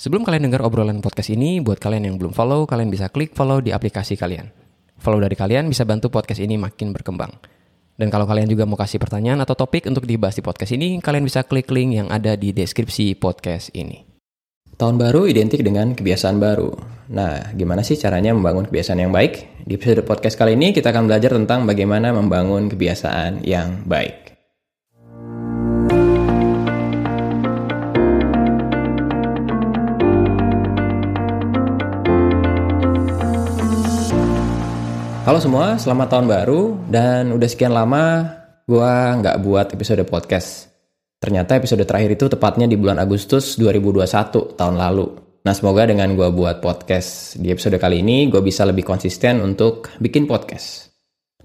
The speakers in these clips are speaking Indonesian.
Sebelum kalian dengar obrolan podcast ini, buat kalian yang belum follow, kalian bisa klik follow di aplikasi kalian. Follow dari kalian bisa bantu podcast ini makin berkembang. Dan kalau kalian juga mau kasih pertanyaan atau topik untuk dibahas di podcast ini, kalian bisa klik link yang ada di deskripsi podcast ini. Tahun baru identik dengan kebiasaan baru. Nah, gimana sih caranya membangun kebiasaan yang baik? Di episode podcast kali ini kita akan belajar tentang bagaimana membangun kebiasaan yang baik. Halo semua, selamat tahun baru dan udah sekian lama gue nggak buat episode podcast. Ternyata episode terakhir itu tepatnya di bulan Agustus 2021 tahun lalu. Nah semoga dengan gue buat podcast di episode kali ini gue bisa lebih konsisten untuk bikin podcast.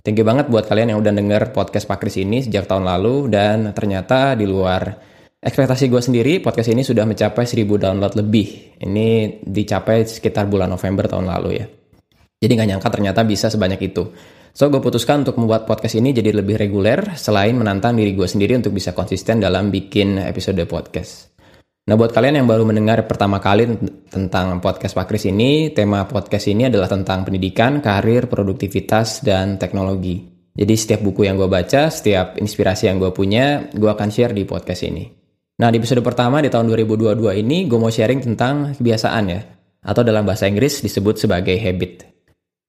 Thank you banget buat kalian yang udah denger podcast Pak Kris ini sejak tahun lalu dan ternyata di luar ekspektasi gue sendiri podcast ini sudah mencapai 1000 download lebih. Ini dicapai sekitar bulan November tahun lalu ya. Jadi nggak nyangka ternyata bisa sebanyak itu. So gue putuskan untuk membuat podcast ini jadi lebih reguler selain menantang diri gue sendiri untuk bisa konsisten dalam bikin episode podcast. Nah buat kalian yang baru mendengar pertama kali tentang podcast Pak Kris ini, tema podcast ini adalah tentang pendidikan, karir, produktivitas, dan teknologi. Jadi setiap buku yang gue baca, setiap inspirasi yang gue punya, gue akan share di podcast ini. Nah di episode pertama di tahun 2022 ini, gue mau sharing tentang kebiasaan ya, atau dalam bahasa Inggris disebut sebagai habit.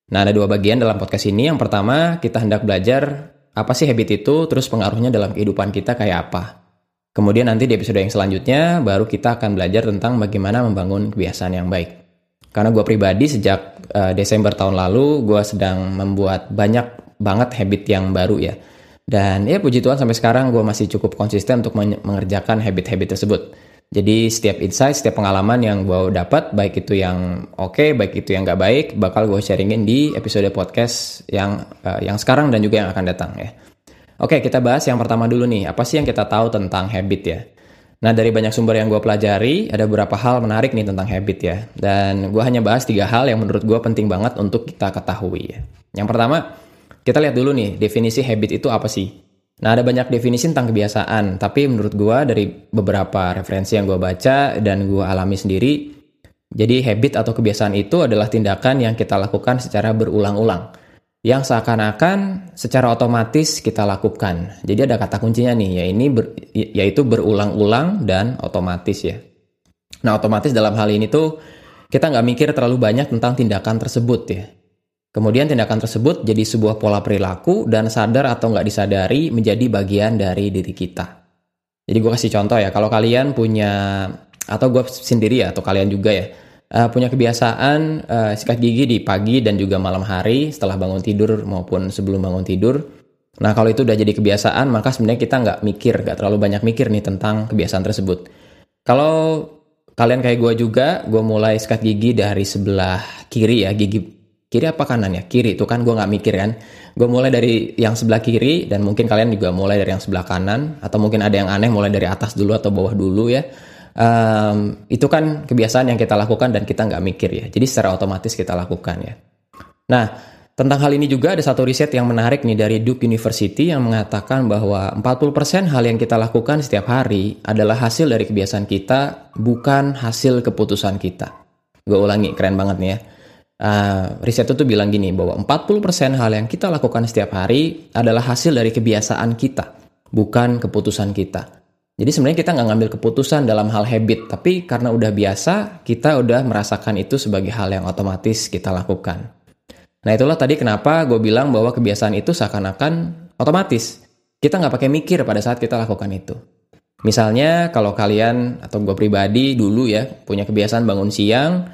Nah, ada dua bagian dalam podcast ini. Yang pertama, kita hendak belajar apa sih habit itu, terus pengaruhnya dalam kehidupan kita kayak apa. Kemudian nanti di episode yang selanjutnya, baru kita akan belajar tentang bagaimana membangun kebiasaan yang baik. Karena gue pribadi sejak uh, Desember tahun lalu, gue sedang membuat banyak banget habit yang baru ya. Dan ya puji Tuhan sampai sekarang gue masih cukup konsisten untuk mengerjakan habit-habit tersebut. Jadi setiap insight, setiap pengalaman yang gue dapat, baik itu yang oke, okay, baik itu yang gak baik, bakal gue sharingin di episode podcast yang uh, yang sekarang dan juga yang akan datang ya. Oke, kita bahas yang pertama dulu nih. Apa sih yang kita tahu tentang habit ya? Nah, dari banyak sumber yang gue pelajari, ada beberapa hal menarik nih tentang habit ya. Dan gue hanya bahas tiga hal yang menurut gue penting banget untuk kita ketahui ya. Yang pertama, kita lihat dulu nih, definisi habit itu apa sih? Nah, ada banyak definisi tentang kebiasaan, tapi menurut gue dari beberapa referensi yang gue baca dan gue alami sendiri, jadi habit atau kebiasaan itu adalah tindakan yang kita lakukan secara berulang-ulang, yang seakan-akan secara otomatis kita lakukan. Jadi ada kata kuncinya nih, ya ini ber, yaitu berulang-ulang dan otomatis ya. Nah, otomatis dalam hal ini tuh kita nggak mikir terlalu banyak tentang tindakan tersebut ya. Kemudian tindakan tersebut jadi sebuah pola perilaku dan sadar atau nggak disadari menjadi bagian dari diri kita. Jadi gue kasih contoh ya, kalau kalian punya atau gue sendiri ya atau kalian juga ya uh, punya kebiasaan uh, sikat gigi di pagi dan juga malam hari setelah bangun tidur maupun sebelum bangun tidur. Nah kalau itu udah jadi kebiasaan maka sebenarnya kita nggak mikir, nggak terlalu banyak mikir nih tentang kebiasaan tersebut. Kalau kalian kayak gue juga, gue mulai sikat gigi dari sebelah kiri ya, gigi kiri apa kanan ya? Kiri. Itu kan gue nggak mikir kan. Gue mulai dari yang sebelah kiri dan mungkin kalian juga mulai dari yang sebelah kanan atau mungkin ada yang aneh mulai dari atas dulu atau bawah dulu ya. Um, itu kan kebiasaan yang kita lakukan dan kita nggak mikir ya. Jadi secara otomatis kita lakukan ya. Nah tentang hal ini juga ada satu riset yang menarik nih dari Duke University yang mengatakan bahwa 40% hal yang kita lakukan setiap hari adalah hasil dari kebiasaan kita, bukan hasil keputusan kita. Gue ulangi, keren banget nih ya Uh, riset itu bilang gini bahwa 40% hal yang kita lakukan setiap hari adalah hasil dari kebiasaan kita, bukan keputusan kita. Jadi sebenarnya kita nggak ngambil keputusan dalam hal habit, tapi karena udah biasa, kita udah merasakan itu sebagai hal yang otomatis kita lakukan. Nah itulah tadi kenapa gue bilang bahwa kebiasaan itu seakan-akan otomatis. Kita nggak pakai mikir pada saat kita lakukan itu. Misalnya kalau kalian atau gue pribadi dulu ya punya kebiasaan bangun siang,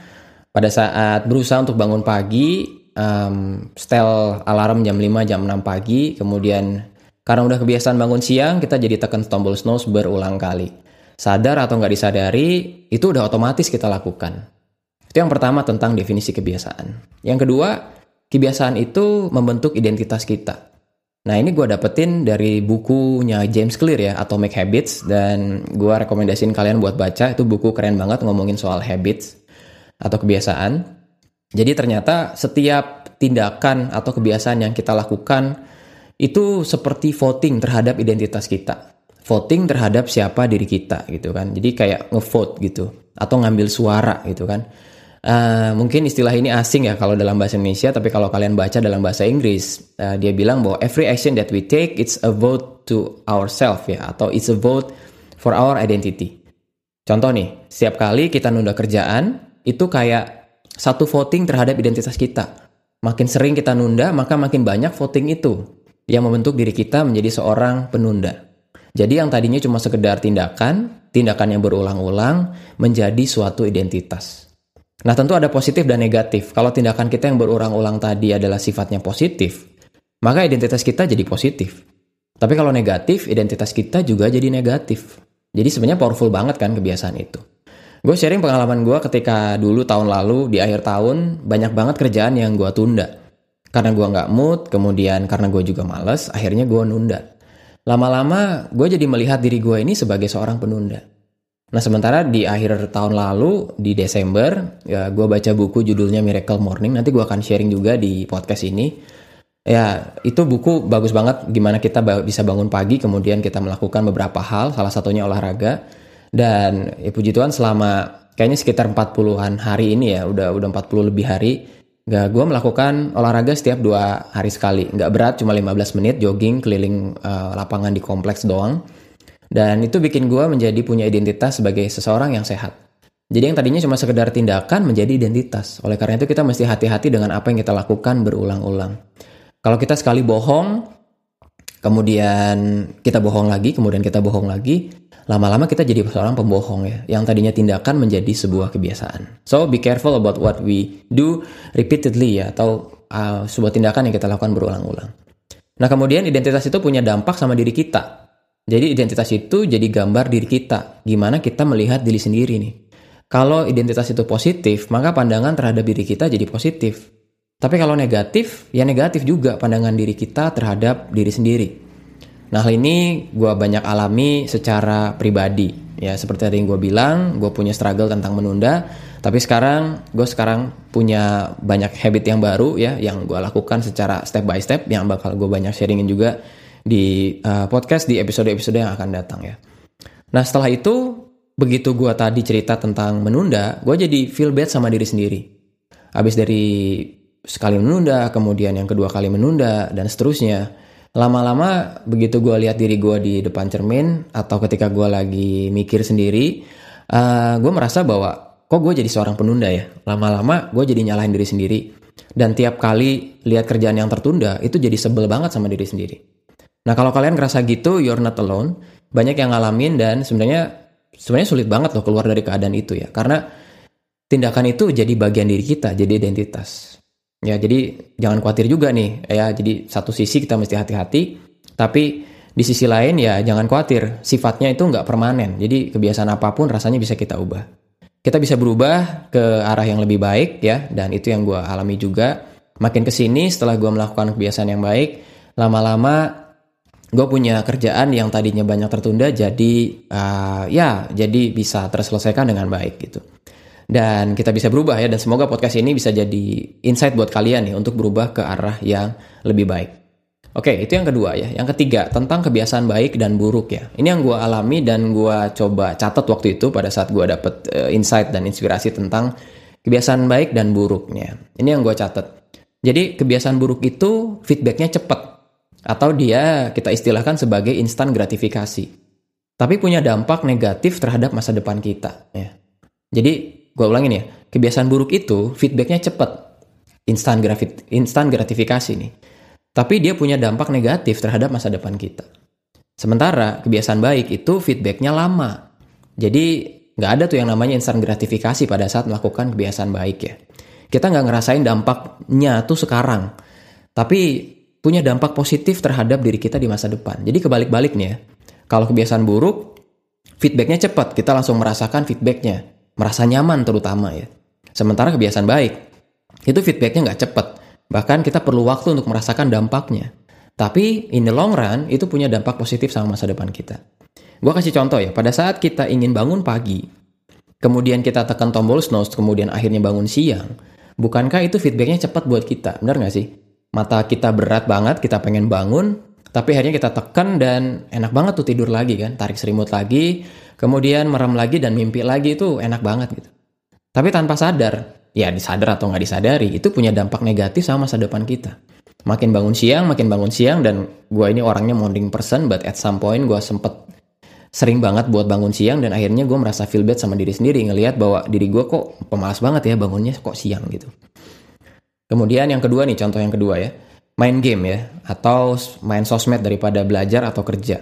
pada saat berusaha untuk bangun pagi, um, setel alarm jam 5, jam 6 pagi, kemudian karena udah kebiasaan bangun siang, kita jadi tekan tombol snooze berulang kali. Sadar atau nggak disadari, itu udah otomatis kita lakukan. Itu yang pertama tentang definisi kebiasaan. Yang kedua, kebiasaan itu membentuk identitas kita. Nah ini gue dapetin dari bukunya James Clear ya, Atomic Habits, dan gue rekomendasiin kalian buat baca, itu buku keren banget ngomongin soal habits atau kebiasaan. Jadi ternyata setiap tindakan atau kebiasaan yang kita lakukan itu seperti voting terhadap identitas kita. voting terhadap siapa diri kita gitu kan. Jadi kayak ngevote gitu atau ngambil suara gitu kan. Uh, mungkin istilah ini asing ya kalau dalam bahasa Indonesia, tapi kalau kalian baca dalam bahasa Inggris, uh, dia bilang bahwa every action that we take it's a vote to ourselves ya atau it's a vote for our identity. Contoh nih, setiap kali kita nunda kerjaan itu kayak satu voting terhadap identitas kita. Makin sering kita nunda, maka makin banyak voting itu yang membentuk diri kita menjadi seorang penunda. Jadi yang tadinya cuma sekedar tindakan, tindakan yang berulang-ulang menjadi suatu identitas. Nah tentu ada positif dan negatif. Kalau tindakan kita yang berulang-ulang tadi adalah sifatnya positif, maka identitas kita jadi positif. Tapi kalau negatif, identitas kita juga jadi negatif. Jadi sebenarnya powerful banget kan kebiasaan itu. Gue sharing pengalaman gue ketika dulu tahun lalu di akhir tahun banyak banget kerjaan yang gue tunda. Karena gue nggak mood, kemudian karena gue juga males, akhirnya gue nunda. Lama-lama gue jadi melihat diri gue ini sebagai seorang penunda. Nah sementara di akhir tahun lalu di Desember ya gue baca buku judulnya Miracle Morning nanti gue akan sharing juga di podcast ini ya itu buku bagus banget gimana kita bisa bangun pagi kemudian kita melakukan beberapa hal salah satunya olahraga dan ya puji Tuhan selama kayaknya sekitar 40-an hari ini ya udah udah 40 lebih hari Gak, gue melakukan olahraga setiap dua hari sekali. Nggak berat, cuma 15 menit jogging keliling uh, lapangan di kompleks doang. Dan itu bikin gue menjadi punya identitas sebagai seseorang yang sehat. Jadi yang tadinya cuma sekedar tindakan menjadi identitas. Oleh karena itu kita mesti hati-hati dengan apa yang kita lakukan berulang-ulang. Kalau kita sekali bohong, kemudian kita bohong lagi, kemudian kita bohong lagi, lama-lama kita jadi seorang pembohong ya. Yang tadinya tindakan menjadi sebuah kebiasaan. So be careful about what we do repeatedly ya, atau uh, sebuah tindakan yang kita lakukan berulang-ulang. Nah kemudian identitas itu punya dampak sama diri kita. Jadi identitas itu jadi gambar diri kita. Gimana kita melihat diri sendiri nih. Kalau identitas itu positif, maka pandangan terhadap diri kita jadi positif. Tapi kalau negatif, ya negatif juga pandangan diri kita terhadap diri sendiri. Nah hal ini gue banyak alami secara pribadi. Ya seperti tadi yang gue bilang, gue punya struggle tentang menunda. Tapi sekarang gue sekarang punya banyak habit yang baru ya, yang gue lakukan secara step by step, yang bakal gue banyak sharingin juga di uh, podcast di episode-episode yang akan datang ya. Nah setelah itu begitu gue tadi cerita tentang menunda, gue jadi feel bad sama diri sendiri. Habis dari sekali menunda, kemudian yang kedua kali menunda dan seterusnya. Lama-lama begitu gue lihat diri gue di depan cermin atau ketika gue lagi mikir sendiri, uh, eh, gue merasa bahwa kok gue jadi seorang penunda ya. Lama-lama gue jadi nyalahin diri sendiri. Dan tiap kali lihat kerjaan yang tertunda itu jadi sebel banget sama diri sendiri. Nah kalau kalian ngerasa gitu, you're not alone. Banyak yang ngalamin dan sebenarnya sebenarnya sulit banget loh keluar dari keadaan itu ya. Karena tindakan itu jadi bagian diri kita, jadi identitas. Ya jadi jangan khawatir juga nih ya. Jadi satu sisi kita mesti hati-hati, tapi di sisi lain ya jangan khawatir. Sifatnya itu nggak permanen. Jadi kebiasaan apa pun rasanya bisa kita ubah. Kita bisa berubah ke arah yang lebih baik ya. Dan itu yang gue alami juga. Makin ke sini setelah gue melakukan kebiasaan yang baik, lama-lama gue punya kerjaan yang tadinya banyak tertunda jadi uh, ya jadi bisa terselesaikan dengan baik gitu dan kita bisa berubah ya dan semoga podcast ini bisa jadi insight buat kalian ya untuk berubah ke arah yang lebih baik oke itu yang kedua ya yang ketiga tentang kebiasaan baik dan buruk ya ini yang gue alami dan gue coba catat waktu itu pada saat gue dapet uh, insight dan inspirasi tentang kebiasaan baik dan buruknya ini yang gue catat jadi kebiasaan buruk itu feedbacknya cepat atau dia kita istilahkan sebagai instan gratifikasi. Tapi punya dampak negatif terhadap masa depan kita. Ya. Jadi gue ulangin ya, kebiasaan buruk itu feedbacknya cepat, instan instan gratifikasi nih. Tapi dia punya dampak negatif terhadap masa depan kita. Sementara kebiasaan baik itu feedbacknya lama. Jadi nggak ada tuh yang namanya instan gratifikasi pada saat melakukan kebiasaan baik ya. Kita nggak ngerasain dampaknya tuh sekarang. Tapi punya dampak positif terhadap diri kita di masa depan. Jadi kebalik-baliknya, kalau kebiasaan buruk, feedbacknya cepat, kita langsung merasakan feedbacknya, merasa nyaman terutama ya. Sementara kebiasaan baik, itu feedbacknya nggak cepat, bahkan kita perlu waktu untuk merasakan dampaknya. Tapi in the long run, itu punya dampak positif sama masa depan kita. Gue kasih contoh ya, pada saat kita ingin bangun pagi, kemudian kita tekan tombol snooze, kemudian akhirnya bangun siang, bukankah itu feedbacknya cepat buat kita, benar nggak sih? mata kita berat banget, kita pengen bangun, Tapi akhirnya kita tekan dan enak banget tuh tidur lagi kan, tarik selimut lagi, kemudian merem lagi dan mimpi lagi itu enak banget gitu. Tapi tanpa sadar, ya disadar atau nggak disadari, itu punya dampak negatif sama masa depan kita. Makin bangun siang, makin bangun siang, dan gue ini orangnya morning person, but at some point gue sempet sering banget buat bangun siang, dan akhirnya gue merasa feel bad sama diri sendiri, ngelihat bahwa diri gue kok pemalas banget ya bangunnya kok siang gitu. Kemudian yang kedua nih, contoh yang kedua ya main game ya atau main sosmed daripada belajar atau kerja.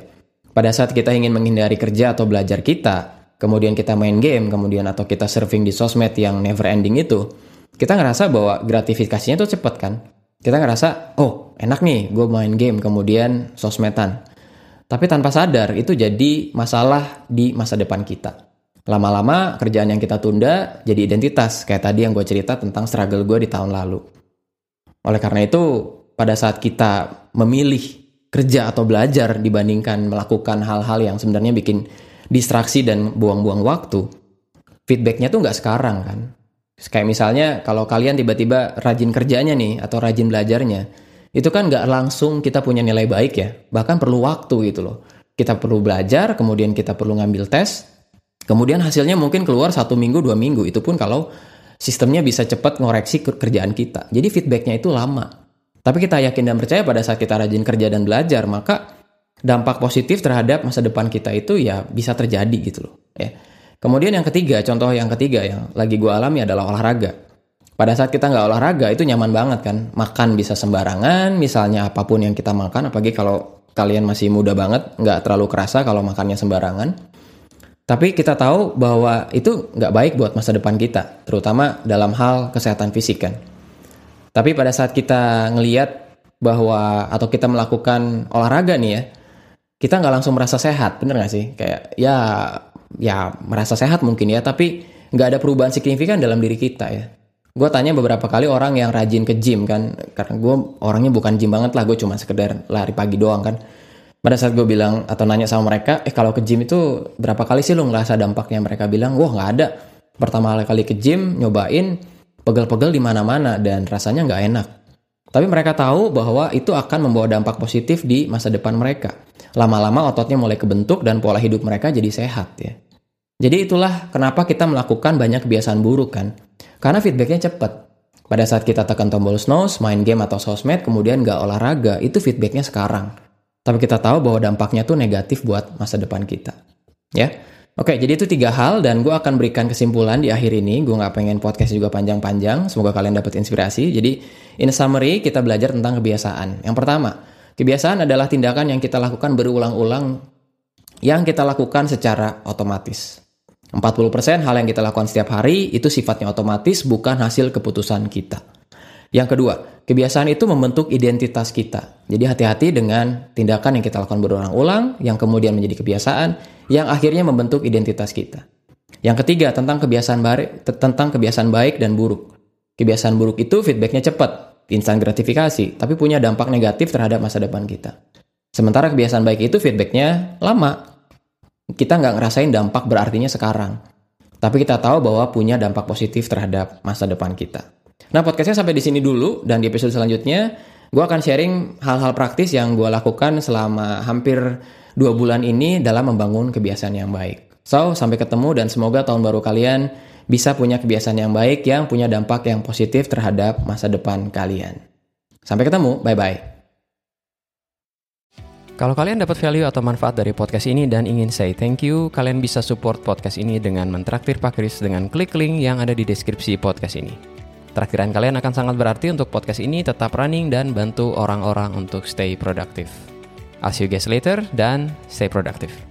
Pada saat kita ingin menghindari kerja atau belajar kita, kemudian kita main game, kemudian atau kita surfing di sosmed yang never ending itu, kita ngerasa bahwa gratifikasinya itu cepet kan. Kita ngerasa, oh enak nih gue main game, kemudian sosmedan. Tapi tanpa sadar itu jadi masalah di masa depan kita. Lama-lama kerjaan yang kita tunda jadi identitas, kayak tadi yang gue cerita tentang struggle gue di tahun lalu. Oleh karena itu, pada saat kita memilih kerja atau belajar dibandingkan melakukan hal-hal yang sebenarnya bikin distraksi dan buang-buang waktu, feedbacknya tuh nggak sekarang kan. Kayak misalnya kalau kalian tiba-tiba rajin kerjanya nih atau rajin belajarnya, itu kan nggak langsung kita punya nilai baik ya, bahkan perlu waktu gitu loh. Kita perlu belajar, kemudian kita perlu ngambil tes, kemudian hasilnya mungkin keluar satu minggu, dua minggu, itu pun kalau sistemnya bisa cepat ngoreksi kerjaan kita. Jadi feedbacknya itu lama. Tapi kita yakin dan percaya pada saat kita rajin kerja dan belajar, maka dampak positif terhadap masa depan kita itu ya bisa terjadi gitu loh. Ya. Kemudian yang ketiga, contoh yang ketiga yang lagi gue alami adalah olahraga. Pada saat kita nggak olahraga itu nyaman banget kan, makan bisa sembarangan, misalnya apa pun yang kita makan, apalagi kalau kalian masih muda banget, nggak terlalu kerasa kalau makannya sembarangan. Tapi kita tahu bahwa itu nggak baik buat masa depan kita, terutama dalam hal kesehatan fisik kan. Tapi pada saat kita ngeliat bahwa atau kita melakukan olahraga nih ya, kita nggak langsung merasa sehat, bener nggak sih? Kayak ya ya merasa sehat mungkin ya, tapi nggak ada perubahan signifikan dalam diri kita ya. Gue tanya beberapa kali orang yang rajin ke gym kan, karena gue orangnya bukan gym banget lah, gue cuma sekedar lari pagi doang kan. Pada saat gue bilang atau nanya sama mereka, eh kalau ke gym itu berapa kali sih lo ngerasa dampaknya? Mereka bilang, wah nggak ada. Pertama kali ke gym, nyobain, pegel-pegel di mana-mana dan rasanya nggak enak. Tapi mereka tahu bahwa itu akan membawa dampak positif di masa depan mereka. Lama-lama ototnya mulai kebentuk dan pola hidup mereka jadi sehat ya. Jadi itulah kenapa kita melakukan banyak kebiasaan buruk kan. Karena feedbacknya cepat. Pada saat kita tekan tombol snooze, main game atau sosmed, kemudian nggak olahraga, itu feedbacknya sekarang. Tapi kita tahu bahwa dampaknya tuh negatif buat masa depan kita. Ya, Oke, jadi itu tiga hal dan gue akan berikan kesimpulan di akhir ini. Gue nggak pengen podcast juga panjang-panjang. Semoga kalian dapat inspirasi. Jadi, in summary, kita belajar tentang kebiasaan. Yang pertama, kebiasaan adalah tindakan yang kita lakukan berulang-ulang yang kita lakukan secara otomatis. 40% hal yang kita lakukan setiap hari itu sifatnya otomatis, bukan hasil keputusan kita. Yang kedua, kebiasaan itu membentuk identitas kita. Jadi hati-hati dengan tindakan yang kita lakukan berulang-ulang, yang kemudian menjadi kebiasaan, yang akhirnya membentuk identitas kita. Yang ketiga, tentang kebiasaan baik, tentang kebiasaan baik dan buruk. Kebiasaan buruk itu feedbacknya cepat, instan gratifikasi, tapi punya dampak negatif terhadap masa depan kita. Sementara kebiasaan baik itu feedbacknya lama. Kita nggak ngerasain dampak berartinya sekarang. Tapi kita tahu bahwa punya dampak positif terhadap masa depan kita. Nah podcastnya sampai di sini dulu dan di episode selanjutnya gue akan sharing hal-hal praktis yang gue lakukan selama hampir dua bulan ini dalam membangun kebiasaan yang baik. So sampai ketemu dan semoga tahun baru kalian bisa punya kebiasaan yang baik yang punya dampak yang positif terhadap masa depan kalian. Sampai ketemu, bye-bye. Kalau kalian dapat value atau manfaat dari podcast ini dan ingin say thank you, kalian bisa support podcast ini dengan mentraktir Pak Kris dengan klik link yang ada di deskripsi podcast ini. Terakhiran kalian akan sangat berarti untuk podcast ini tetap running dan bantu orang-orang untuk stay productive. I'll see you guys later dan stay productive.